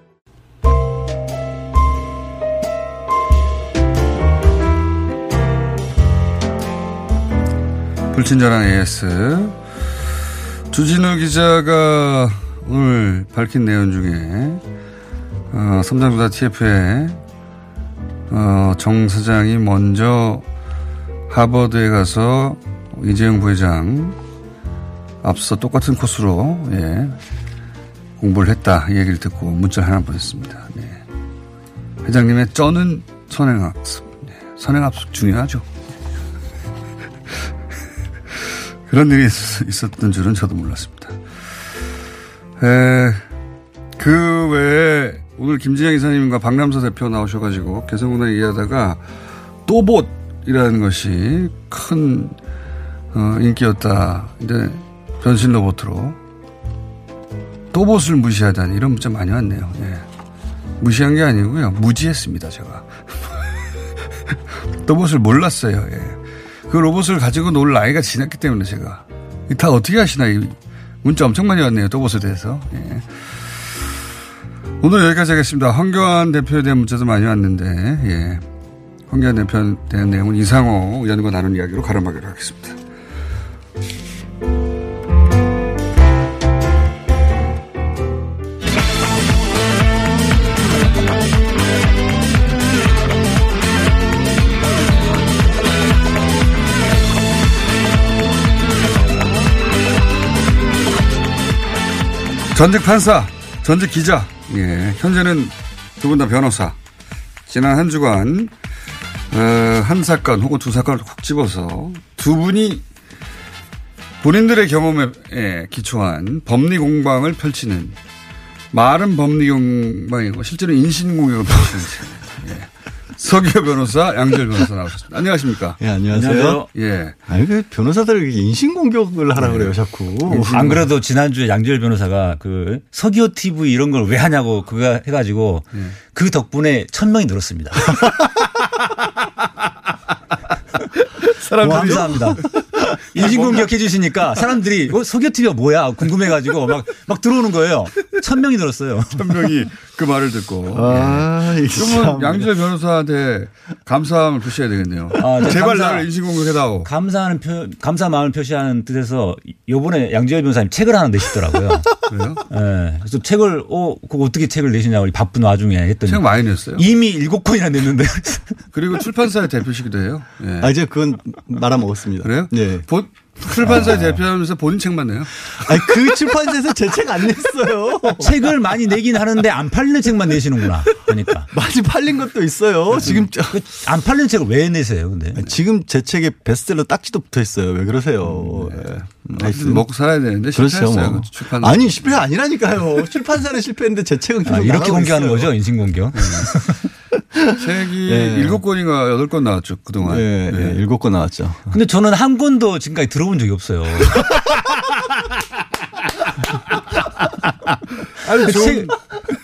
불친절한 AS. 주진우 기자가 오늘 밝힌 내용 중에, 어, 삼성전자 TF에, 어, 정 사장이 먼저 하버드에 가서 이재용 부회장 앞서 똑같은 코스로, 예, 공부를 했다. 이 얘기를 듣고 문자를 하나 보냈습니다. 네. 회장님의 쩌는 선행학습. 네. 선행학습 중요하죠. 그런 일이 있었던 줄은 저도 몰랐습니다. 에, 그 외에 오늘 김지영 이사님과 박남서 대표 나오셔가지고 개성공단 얘기하다가 또봇이라는 것이 큰 어, 인기였다. 근데 변신 로봇으로 또봇을 무시하다니 이런 문자 많이 왔네요. 예. 무시한 게 아니고요. 무지했습니다. 제가. [LAUGHS] 또봇을 몰랐어요. 예. 그 로봇을 가지고 놀 나이가 지났기 때문에 제가 다 어떻게 하시나 이 문자 엄청 많이 왔네요. 또봇에 대해서. 예. 오늘 여기까지 하겠습니다. 황교안 대표에 대한 문자도 많이 왔는데 예. 황교안 대표에 대한 내용은 이상호 의원과 나눈 이야기로 가름하기로 하겠습니다. 전직 판사, 전직 기자, 예, 현재는 두 분 다 변호사. 지난 한 주간 어, 한 사건 혹은 두 사건을 콕 집어서 두 분이 본인들의 경험에 예, 기초한 법리 공방을 펼치는 말은 법리 공방이고 실제로 인신 공격을 펼치는 [LAUGHS] 예. 서기호 변호사, 양절 변호사 나오셨습니다. 안녕하십니까? 예, 안녕하세요. 예. 아니, 그 변호사들 인신공격을 하라 그래요, 자꾸. 안 그래도 지난주에 양절 변호사가 그 서기호 TV 이런 걸 왜 하냐고 그거 해가지고 예. 그 덕분에 천 명이 늘었습니다. [LAUGHS] 사람들이 감사합니다. [LAUGHS] 인신공격 해주시니까 사람들이 어, 서기호 TV가 뭐야 궁금해가지고 막, 막 들어오는 거예요. 천 명이 늘었어요. 천 명이 그 말을 듣고. 아, 예. 이 그러면 참. 양절 변호사한테 감사함을 표시해야 되겠네요. 아, 네, 제발 감사- 나를 인신공격해다오. 감사하는 표, 감사 마음을 표시하는 뜻에서 요번에 양지열 변호사님 책을 하나 내시더라고요. [LAUGHS] 그래요? 예. 그래서 책을, 어, 그거 어떻게 책을 내시냐고 이 바쁜 와중에 했더니. 책 많이 냈어요? 이미 일곱 권이나 냈는데. 그리고 출판사의 대표시기도 해요. 예. 아, 이제 그건 말아먹었습니다. 그래요? 예. 본- 출판사의 대표하면서 본인 책만 내요? 아니, 그 출판사에서 제 책 안 냈어요. 책을 많이 내긴 하는데 안 팔리는 책만 내시는구나. 그러니까. 많이 팔린 것도 있어요. 지금 저- 안 팔리는 책을 왜 내세요, 근데? 지금 제 책에 베스트셀러 딱지도 붙어 있어요. 왜 그러세요? 예. 하여튼 먹고 살아야 되는데 그렇죠. 실패했어요. 뭐. 그. 아니, 실패 아니라니까요. [LAUGHS] 출판사는 실패했는데 제 책은 계속 아, 이렇게 공개하는 있어요. 거죠, 인신 공격. [LAUGHS] 책이 예. 일곱 권인가 여덟 권 나왔죠 그동안. 예, 예, 일곱 권 나왔죠. 근데 저는 한 권도 지금까지 들어본 적이 없어요. [LAUGHS] 아니 좋은 책,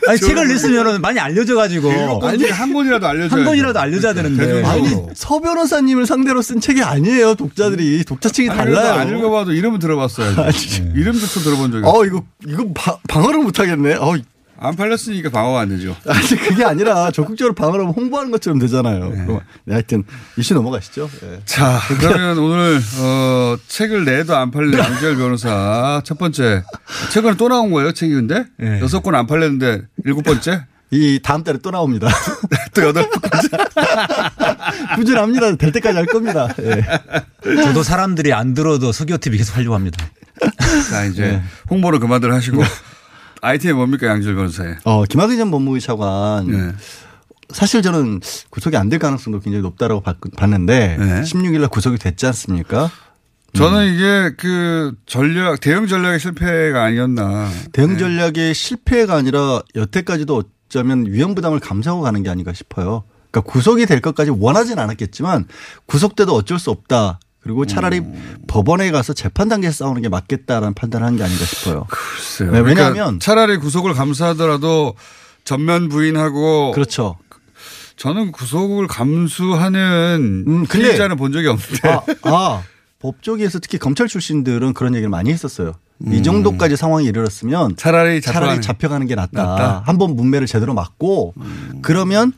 아니 책을 냈으면 많이 알려져가지고 중에 한 권이라도 알려줘야 한 권이라도 알려줘야 되는데 대중적으로. 서 변호사님을 상대로 쓴 책이 아니에요. 독자들이 독자책이 아니, 달라요. 안 읽어봐도 이름은 들어봤어야지. 이름부터 들어본 적이 어 이거 이거 바- 방어를 못 하겠네. 어 안 팔렸으니까 방어가 안 되죠. 아니 그게 아니라 적극적으로 방어를 하면 홍보하는 것처럼 되잖아요. 그럼 네, 하여튼 이슈 넘어가시죠. 예. 자, 그러면 오늘 어, 책을 내도 안 팔린 양지열 변호사 첫 번째 최근에 또 나온 거예요, 책이 근데 여섯 권 안 팔렸는데 일곱 번째 이 다음 달에 또 나옵니다. 또 여덟 번째. 꾸준합니다. [LAUGHS] 될 때까지 할 겁니다. 예. 저도 사람들이 안 들어도 서기호 TV 계속 하려고 합니다. 자, 이제 네. 홍보를 그만들 하시고 [LAUGHS] 아이템이 뭡니까 양지열 변호사의? 어 김학의 전 법무부 차관 네. 사실 저는 구속이 안 될 가능성도 굉장히 높다라고 봤, 봤는데 네. 16일 날 구속이 됐지 않습니까? 저는 이게 그 전략 대응 전략의 실패가 아니었나. 대응 전략의 실패가 아니라 여태까지도 어쩌면 위험 부담을 감수하고 가는 게 아닌가 싶어요. 그러니까 구속이 될 것까지 원하진 않았겠지만 구속돼도 어쩔 수 없다. 그리고 차라리 법원에 가서 재판 단계에서 싸우는 게 맞겠다라는 판단을 한 게 아닌가 싶어요. 글쎄요. 네, 그러니까 왜냐하면 차라리 구속을 감수하더라도 전면 부인하고 그렇죠. 저는 구속을 감수하는 음, 피의자는 본 적이 없는데 아, 아, 법조계에서 특히 검찰 출신들은 그런 얘기를 많이 했었어요. 음. 이 정도까지 상황이 이르렀으면 차라리 차라리 잡혀가는- 게 낫다. 낫다. 한번 문매를 제대로 막고 그러면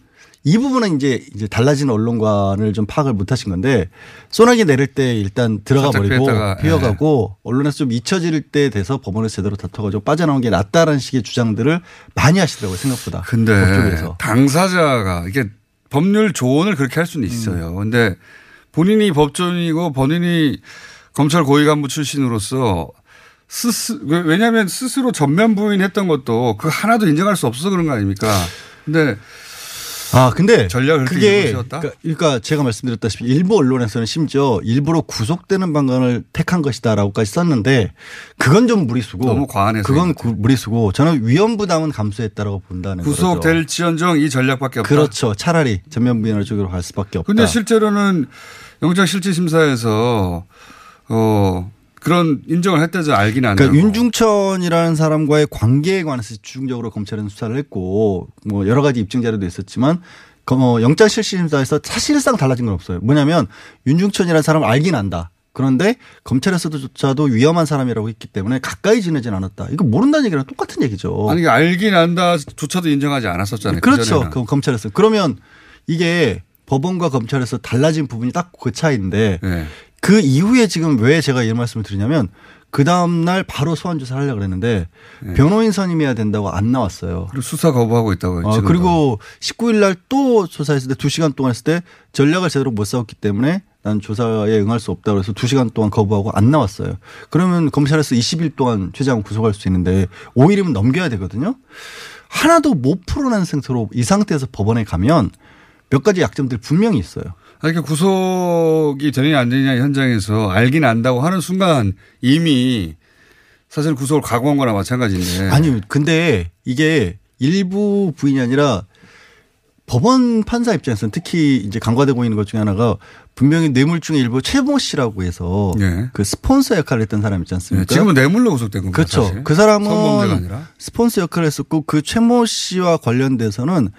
이 부분은 이제 이제 달라진 언론관을 좀 파악을 못 하신 건데 소나기 내릴 때 일단 들어가 버리고 예. 피어가고 언론에서 좀 잊혀질 때 돼서 법원에서 제대로 다퉈가지고 빠져나온 게 낫다라는 식의 주장들을 많이 하시더라고요 생각보다. 근데 법조계에서. 당사자가 이게 법률 조언을 그렇게 할 수는 있어요. 근데 본인이 법조인이고 본인이 검찰 고위 간부 출신으로서 스스 왜- 왜냐하면 스스로 전면 부인했던 것도 그 하나도 인정할 수 없어서 그런 거 아닙니까? 근데 아, 근데 전략을 그게? 그러니까, 그러니까 제가 말씀드렸다시피 일부 언론에서는 심지어 일부러 구속되는 방안을 택한 것이다라고까지 썼는데 그건 좀 무리수고 너무 과한 해석인 그건 구- 무리수고 저는 위험 부담은 감수했다라고 본다는. 구속될지언정 이 전략밖에 없다. 그렇죠. 차라리 전면 부인을 쪽으로 갈 수밖에 없다. 근데 실제로는 영장 실질 심사에서 어 그런 인정을 했다죠. 알긴 안 그러니까. 윤중천이라는 사람과의 관계에 관해서 집중적으로 검찰은 수사를 했고 뭐 여러 가지 입증 자료도 있었지만 어, 영장 실시심사에서 사실상 달라진 건 없어요. 뭐냐면 윤중천이라는 사람을 알긴 안다. 그런데 검찰에서도조차도 위험한 사람이라고 했기 때문에 가까이 지내진 않았다. 이거 모른다는 얘기랑 똑같은 얘기죠. 아니 알긴 안다조차도 인정하지 않았었잖아요. 그렇죠. 그전에는. 그 검찰에서 그러면 이게 법원과 검찰에서 달라진 부분이 딱 그 차이인데 네. 그 이후에 지금 왜 제가 이런 말씀을 드리냐면 그 다음날 바로 소환 조사를 하려고 그랬는데 변호인 선임해야 된다고 안 나왔어요. 그리고 수사 거부하고. 어, 지금도. 그리고 19일 날 또 조사했을 때 2시간 동안 했을 때 전략을 제대로 못 세웠기 때문에 난 조사에 응할 수 없다고 해서 2시간 동안 거부하고 안 나왔어요. 그러면 검찰에서 20일 동안 최장을 구속할 수 있는데 5일이면 넘겨야 되거든요. 하나도 못 풀어낸 상태로 이 상태에서 법원에 가면 몇 가지 약점들이 분명히 있어요. 아니, 그 구속이 되느냐 안 되느냐 현장에서 알긴 안다고 하는 순간 이미 사실 구속을 각오한 거나 마찬가지인데. 아니, 근데 이게 일부 부인이 아니라 법원 판사 입장에서는 특히 이제 간과되고 있는 것 중에 하나가 분명히 뇌물 중에 일부 최모 씨라고 해서 그 스폰서 역할을 했던 사람 있지 않습니까? 네, 지금은 뇌물로 구속된 겁니다. 그렇죠. 사실. 그 사람은. 스폰서 역할을 했었고 그 최모 씨와 관련돼서는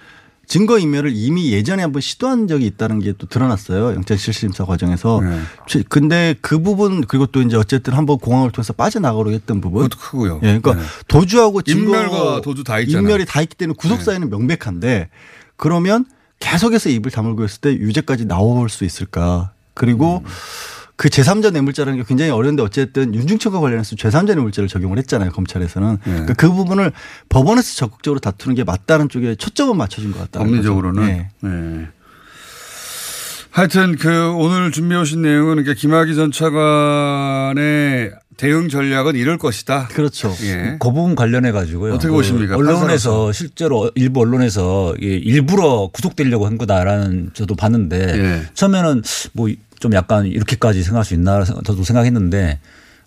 증거 인멸을 이미 예전에 한번 시도한 적이 있다는 게 또 드러났어요. 영장 실시심사 과정에서. 네. 최- 근데 그 부분 그리고 또 이제 어쨌든 한번 공항을 통해서 빠져나가려고 했던 부분. 그것도 크고요. 예, 그러니까 네. 도주하고 증거 인멸과 도주 다 있잖아요. 네. 인멸이 다 있기 때문에 구속 사유는 명백한데 그러면 계속해서 입을 다물고 있을 때 유죄까지 나올 수 있을까? 그리고 음. 그 제3자 뇌물죄라는 게 굉장히 어려운데 어쨌든 윤중천과 관련해서 제3자 뇌물죄를 적용을 했잖아요 검찰에서는 네. 그러니까 그 부분을 법원에서 적극적으로 다투는 게 맞다는 쪽에 초점은 맞춰진 것 같다. 법리적으로는. 네. 네. 하여튼 그 오늘 준비해 오신 내용은 그러니까 김학의 전 차관의 대응 전략은 이럴 것이다. 그렇죠. 예. 그 부분 관련해 가지고요. 어떻게 그 보십니까? 언론에서 판사로서. 실제로 일부 언론에서 일부러 구속되려고 한 거다라는 저도 봤는데 예. 처음에는 뭐 좀 약간 이렇게까지 생각할 수 있나 저도 생각했는데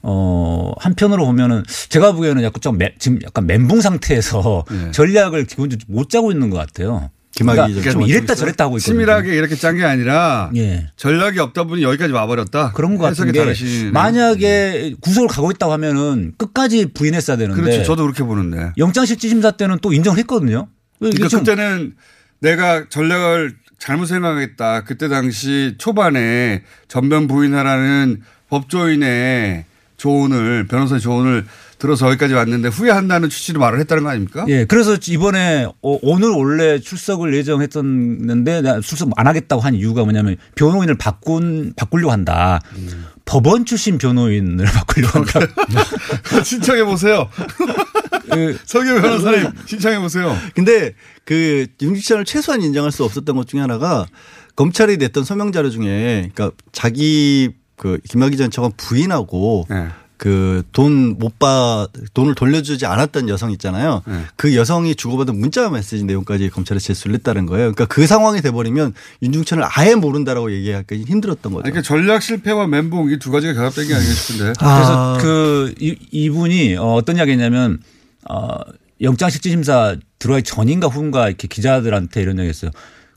어 한편으로 보면은 제가 보기에는 약간 좀 매- 지금 약간 멘붕 상태에서 예. [LAUGHS] 전략을 기본적으로 못 짜고 있는 것 같아요. 김학의 그러니까 전뭐 이랬다 저랬다 하고 있거든요. 치밀하게 이렇게 짠 게 아니라 예. 전략이 없다 보니 여기까지 와버렸다. 그런 것 같은 게 다르시네. 만약에 구속을 가고 있다고 하면은 끝까지 부인했어야 되는데 그렇죠. 저도 그렇게 보는데. 영장실질심사 때는 또 인정을 했거든요. 그러니까 좀- 그때는 내가 전략을 잘못 생각했다. 그때 당시 초반에 전면 부인하라는 법조인의 조언을 변호사의 조언을 들어서 여기까지 왔는데 후회한다는 취지로 말을 했다는 거 아닙니까? 예, 그래서 이번에 어, 오늘 원래 출석을 예정했었는데 출석 안 하겠다고 한 이유가 뭐냐면 변호인을 바꾼 바꾸려고 한다. 법원 출신 변호인을 바꾸려고 한다. 신청해 보세요. 서기 변호사님 신청해 보세요. 근데 그 윤기찬을 최소한 인정할 수 없었던 것 중에 하나가 검찰이 냈던 서명 자료 중에 그러니까 자기 그 김학의 전 차관 부인하고 네. 그 돈못받 돈을 돌려주지 않았던 여성 있잖아요. 그 여성이 주고받은 문자 메시지 내용까지 검찰에 제출을 했다는 거예요. 그러니까 그 상황이 돼버리면 윤중천을 아예 모른다라고 얘기하기가 힘들었던 거죠. 그러니까 전략 실패와 멘붕 이 두 가지가 결합된 게 아닌가 싶은데. 그래서 그 이, 이분이 어, 어떤 이야기했냐면 어, 영장실질심사 들어가기 전인가 후인가 이렇게 기자들한테 이런 얘기 했어요.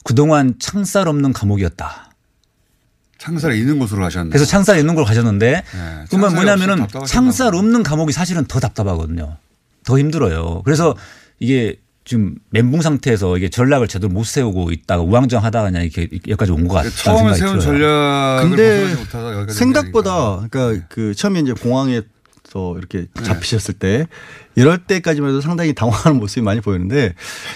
그동안 창살 없는 감옥이었다. 창살에 있는 곳으로 가셨네. 그래서 창살 있는 걸 가셨는데 그러면 창살이 뭐냐면은 창살 없는 감옥이 사실은 더 답답하거든요. 더 힘들어요. 그래서 이게 지금 멘붕 상태에서 이게 전략을 제대로 못 세우고 있다가 우왕좌왕하다가 그냥 이렇게 여기까지 온 것 같다는 처음에 세운 들어요. 전략을 근데 벗어나지 못하다 여기까지 생각보다 그러니까 그 처음에 이제 공항에 서 이렇게 잡히셨을 때 이럴 때까지만 해도 상당히 당황하는 모습이 많이 보이는데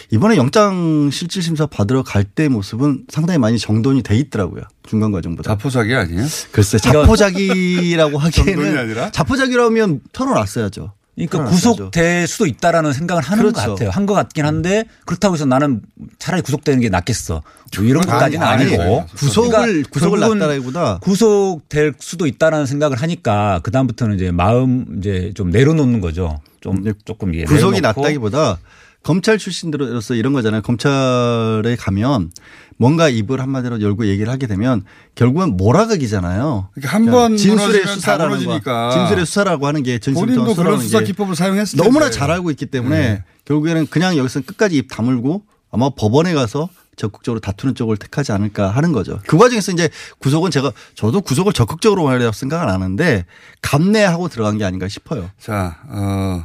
이번에 영장 실질 심사 받으러 갈 때 모습은 상당히 많이 정돈이 돼 있더라고요. 중간 과정보다. 자포자기 아니에요? 글쎄 자포자기라고 [LAUGHS] 하기에는? 자포자기라면 털어놨어야죠. 그러니까. 구속될 수도 있다라는 생각을 하는 것 그렇죠. 같아요. 한 것 같긴 한데 그렇다고 해서 나는 차라리 구속되는 게 낫겠어. 뭐 이런 것까지는 아니, 아니, 아니고 구속을 그러니까 구속을 결국은 놨다라기보다 구속될 수도 있다라는 생각을 하니까 그 다음부터는 이제 마음 이제 좀 내려놓는 거죠. 좀 조금 이게 구속이 낫다기보다 검찰 출신들로서 이런 거잖아요. 검찰에 가면 뭔가 입을 한마디로 열고 얘기를 하게 되면 결국은 몰아가기잖아요. 그러니까 한번 진술의 무너지면 다 수사라는. 거. 진술의 수사라고 하는 게 본인도 진술의 그런 수사 기법을 사용했을 너무나 텐데. 잘 알고 있기 때문에 네. 결국에는 그냥 여기서 끝까지 입 다물고 아마 법원에 가서 적극적으로 다투는 쪽을 택하지 않을까 하는 거죠. 그 과정에서 이제 구속은 제가 저도 구속을 적극적으로 하려고 생각은 안 하는데 감내하고 들어간 게 아닌가 싶어요. 자, 어,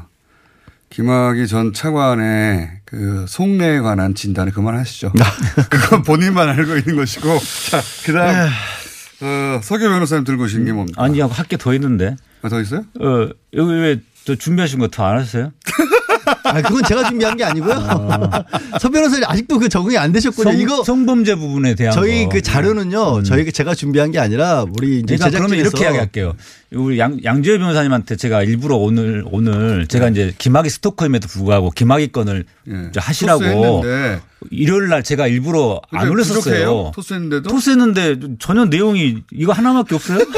김학의 전 차관의 그 속내에 관한 진단을 그만하시죠. [LAUGHS] 그건 본인만 알고 있는 것이고. 자, 그 다음, 어, 서교 변호사님 들고 오신 게 뭡니까? 아니 할게 더 있는데. 아, 더 있어요? 어 여기 왜저 준비하신 거 더 안 하셨어요? [LAUGHS] 아, 그건 제가 준비한 게 아니고요. [LAUGHS] 서 변호사님 아직도 그 적응이 안 되셨군요. 성, 이거 성범죄 부분에 대한 저희 거. 그 자료는요. 저희 제가 준비한 게 아니라 우리 이제 그러니까 그러면 이렇게 이야기할게요. 우리 양, 양지열 변호사님한테 제가 일부러 오늘 오늘 제가 이제 김학의 스토커임에도 불구하고 김학의 건을 이제 하시라고. 일요일 날 제가 일부러 안 근데 올렸었어요. 부족해요? 토스했는데도? 토스했는데 전혀 내용이 이거 하나밖에 없어요? [LAUGHS]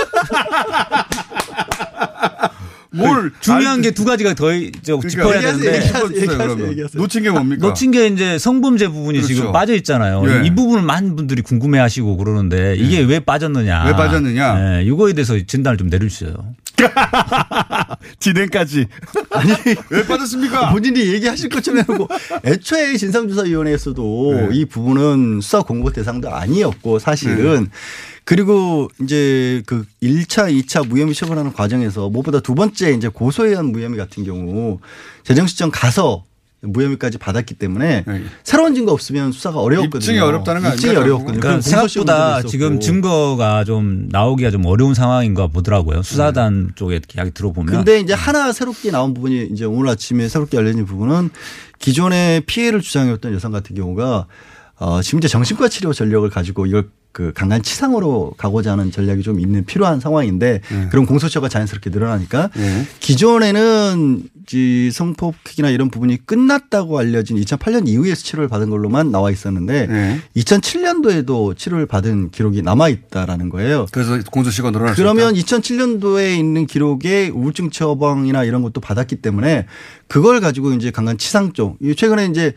뭘 중요한 게 두 가지가 더저 짚어야 되는데 놓친 게 뭡니까? 놓친 게 이제 성범죄 부분이 그렇죠. 지금 빠져 있잖아요. 예. 이 부분을 많은 분들이 궁금해 하시고 그러는데 이게 왜 빠졌느냐. 왜 빠졌느냐. 예, 이거에 대해서 진단을 좀 내려주세요. [LAUGHS] 진행까지. 아니 [LAUGHS] 왜 빠졌습니까? 본인이 얘기하실 것처럼 해놓고 애초에 진상조사위원회에서도 네. 이 부분은 수사 공고 대상도 아니었고 사실은 그리고 이제 그 1차, 2차 무혐의 처분하는 과정에서 무엇보다 두 번째 이제 고소에 의한 무혐의 같은 경우 재정시청 가서 무혐의까지 받았기 때문에 새로운 증거 없으면 수사가 어려웠거든요. 네. 입증이 어렵다는 거 입증이 어려웠거든요. 그러니까 생각보다. 지금 증거가 좀 나오기가 좀 어려운 상황인가 보더라고요. 수사단 쪽에 이야기 들어보면. 근데 이제 하나 새롭게 나온 부분이 이제 오늘 아침에 새롭게 알려진 부분은 기존의 피해를 주장해왔던 여성 같은 경우가 어 이제 정신과 치료 전력을 가지고 이걸 그 강간 치상으로 가고자 하는 전략이 좀 있는 필요한 상황인데 그런 공소처가 자연스럽게 늘어나니까 기존에는 이 성폭행이나 이런 부분이 끝났다고 알려진 2008년 이후에 치료를 받은 걸로만 나와 있었는데 2007년도에도 치료를 받은 기록이 남아 있다라는 거예요. 그래서 공소시효가 늘어났다. 그러면 2007년도에 있는 기록에 우울증 처방이나 이런 것도 받았기 때문에 그걸 가지고 이제 강간 치상 쪽. 이 최근에 이제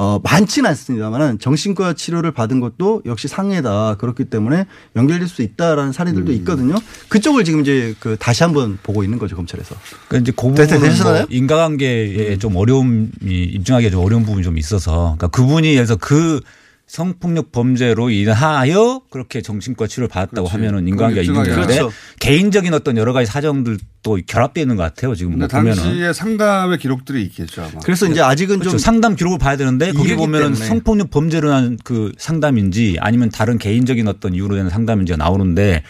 어, 많지는 않습니다만 정신과 치료를 받은 것도 역시 상해다. 그렇기 때문에 연결될 수 있다라는 사례들도 있거든요. 그쪽을 지금 이제 그 다시 한번 보고 있는 거죠 검찰에서. 그러니까 이제 그 됐- 부분은? 뭐 인과관계에 좀 어려움이 입증하기가 좀 어려운 부분이 좀 있어서 그러니까 그분이 예를 들어서 그 성폭력 범죄로 인하여 그렇게 정신과 치료를 받았다고 하면은 인과관계가 있는 건데 그렇죠. 개인적인 어떤 여러 가지 사정들 도 결합되어 있는 것 같아요. 지금 뭐 보면은. 당시에 상담의 기록들이 있겠죠 아마. 그래서 이제 아직은 그렇죠. 좀 상담 기록을 봐야 되는데 거기 보면은 때문에. 성폭력 범죄로 한 그 상담인지 아니면 다른 개인적인 어떤 이유로 된 상담인지가 나오는데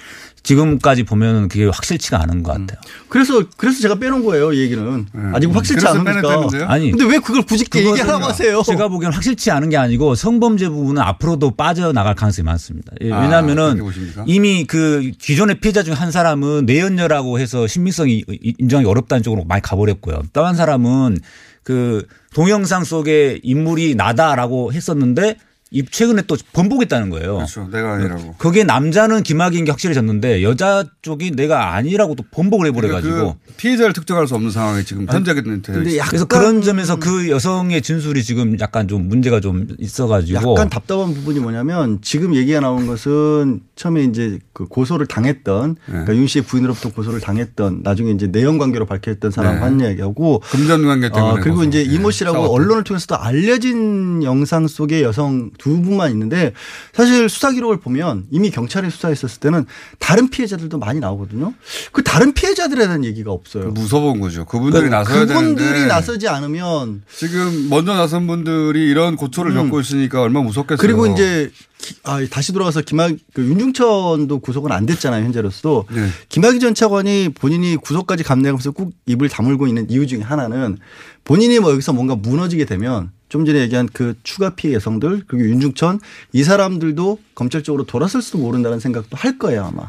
지금까지 보면은 그게 확실치가 않은 것 같아요. 그래서 그래서 제가 빼놓은 거예요 이 얘기는 아직 확실치 않으니까. 아니. 근데 왜 그걸 굳이 얘기하라고 하세요? 제가 보기에는 확실치 않은 게 아니고 성범죄 부분은 앞으로도 빠져나갈 가능성이 많습니다. 예, 아, 왜냐하면은 보십니까? 이미 그 기존의 피해자 중 한 사람은 내연녀라고 해서 신빙성 이 인정하기 어렵다는 쪽으로 많이 가버렸고요. 또 한 사람은 그 동영상 속에 인물이 나다라고 했었는데 이 최근에 또 번복했다는 거예요. 그렇죠. 내가 아니라고. 거기에 남자는 김학인 게 확실해졌는데 여자 쪽이 내가 아니라고 또 번복을 해버려가지고 그러니까 그 피해자를 특정할 수 없는 상황이 지금 현재가 되어 있습니다. 그래서 그런 점에서 그 여성의 진술이 지금 약간 좀 문제가 좀 있어가지고 약간 답답한 부분이 뭐냐면 지금 얘기가 나온 것은 처음에 이제 그 고소를 당했던 네. 그러니까 윤 씨의 부인으로부터 고소를 당했던 나중에 이제 내연 관계로 밝혀졌던 사람 네. 한 이야기하고 금전 관계 때문에 어, 그리고 고소. 이제 네. 이모 씨라고 싸웠던. 언론을 통해서도 알려진 영상 속의 여성 두 분만 있는데 사실 수사 기록을 보면 이미 경찰이 수사했었을 때는 다른 피해자들도 많이 나오거든요. 그 다른 피해자들에 대한 얘기가 없어요. 무서운 거죠. 그분들이 그러니까 나서야 그분들이 되는데 나서지 않으면 지금 먼저 나선 분들이 이런 고초를 겪고 있으니까 얼마나 무섭겠어요. 음. 그리고 이제 기- 아, 다시 돌아가서 김학 그 윤중천도 구속은 안 됐잖아요 현재로서 네. 김학의 전 차관이 본인이 구속까지 감내하면서 꾹 입을 다물고 있는 이유 중에 하나는 본인이 뭐 여기서 뭔가 무너지게 되면 좀 전에 얘기한 그 추가 피해 여성들 그리고 윤중천 이 사람들도 검찰 쪽으로 돌아설지도 모른다는 생각도 할 거예요 아마.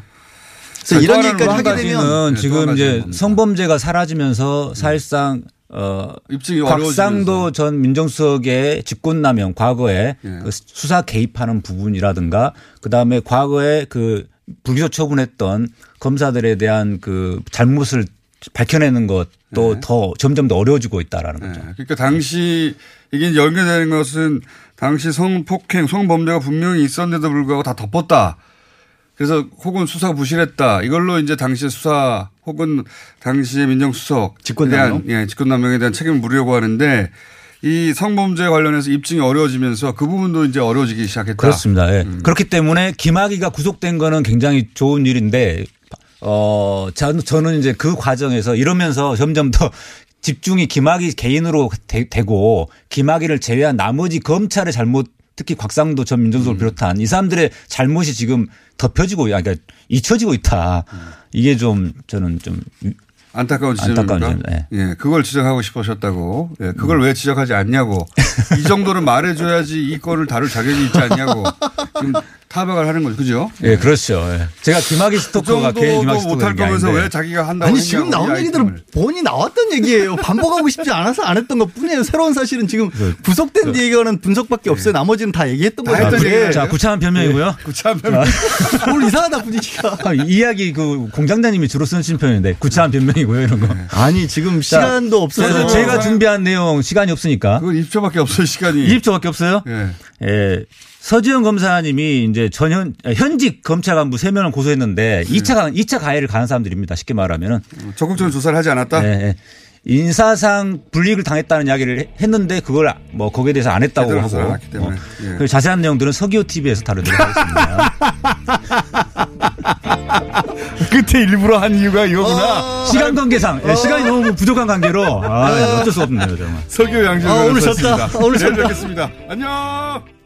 그래서 이런 얘기까지 한 하게 되면 네, 지금 이제 성범죄가 사라지면서 사실상 어 입증이 곽상도 전 민정수석의 직권남용 과거에 그 수사 개입하는 부분이라든가 그다음에 과거에 그 불기소 처분했던 검사들에 대한 그 잘못을 밝혀내는 것도 더 점점 더 어려워지고 있다라는 거죠. 그러니까 당시 이게 연결되는 것은 당시 성폭행, 성범죄가 분명히 있었는데도 불구하고 다 덮었다. 그래서 혹은 수사가 부실했다. 이걸로 이제 당시 수사 혹은 당시의 민정수석 직권남용? 대한, 예, 직권남용에 대한 책임을 물으려고 하는데 이 성범죄 관련해서 입증이 어려워지면서 그 부분도 이제 어려워지기 시작했다. 그렇습니다. 예. 음. 그렇기 때문에 김학의가 구속된 거는 굉장히 좋은 일인데 어 저는 이제 그 과정에서 이러면서 점점 더 집중이 김학의 개인으로 되, 고 김학의를 제외한 나머지 검찰의 잘못 특히 곽상도 전 음. 민정수석을 비롯한 이 사람들의 잘못이 지금 덮여지고 아니, 그러니까 잊혀지고 있다. 이게 좀 저는 좀 안타까운 지점입니까? 안타까운 지점, 예. 예, 그걸 지적하고 싶으셨다고. 예, 그걸 왜 지적하지 않냐고. 이 정도는 말해줘야지 이 건을 다룰 자격이 있지 않냐고. 지금 타박을 하는 거죠. 그죠? 예, 그렇죠. 예. 제가 김학의 스토커가 그 정도도 김학의 못할 스토커가 거면서. 왜 자기가 한다고 아니. 지금 이 나온. 얘기들은 본이 나왔던 얘기예요. 반복하고 싶지 않아서 안 했던 것 뿐이에요. 새로운 사실은 지금 구속된 뒤 얘기하는 분석밖에 없어요. 나머지는 다 얘기했던 다 거죠. 했던 얘기예요. 자, 구차한 변명이고요. 구차한 변명. 오늘 이상하다 분위기가. [LAUGHS] 아, 이 이야기 그 공장장님이 주로 쓰신 표현인데 구차한 변명이고요 이런 거. 아니 지금 자, 시간도 없어서 그래서 제가 준비한 내용 시간이 없으니까. 그건 20초밖에 없어요, 시간이. 20초밖에 없어요? 예. 예. 서지현 검사님이 이제 전현 현직 검찰 간부 3명을 고소했는데 2차 가, 2차 가해를 가한 사람들입니다. 쉽게 말하면. 적극적인 조사를 하지 않았다? 예, 예. 인사상 불이익을 당했다는 이야기를 했는데 그걸 뭐 거기에 대해서 안 했다고 하고. 안. 어. 예. 그 자세한 내용들은 서기호 TV에서 다루도록 하겠습니다. [LAUGHS] 끝에 일부러 한 이유가 이거구나. 시간 관계상 예, 시간이 너무 부족한 관계로 아, 어쩔 수 없네요 정말. 서교 양심 아, 오늘 졌다. 오늘 내일 졌다. 뵙겠습니다. 안녕.